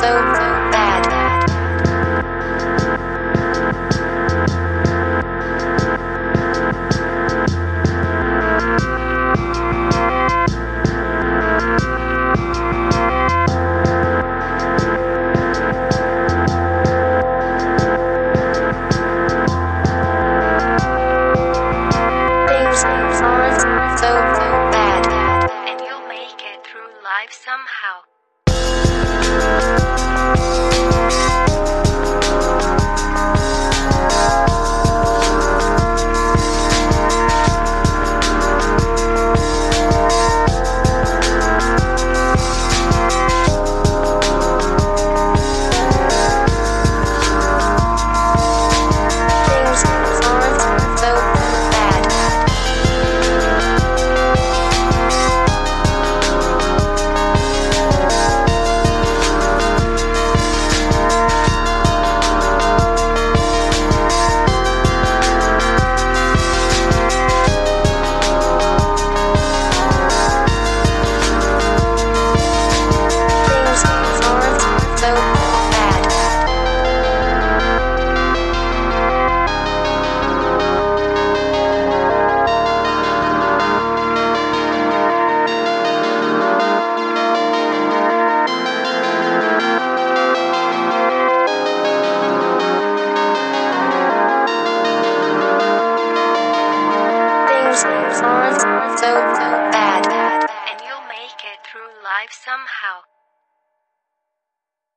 so bad. Things aren't so bad, and you'll make it through life somehow. Aren't so bad. And you'll make it through life somehow.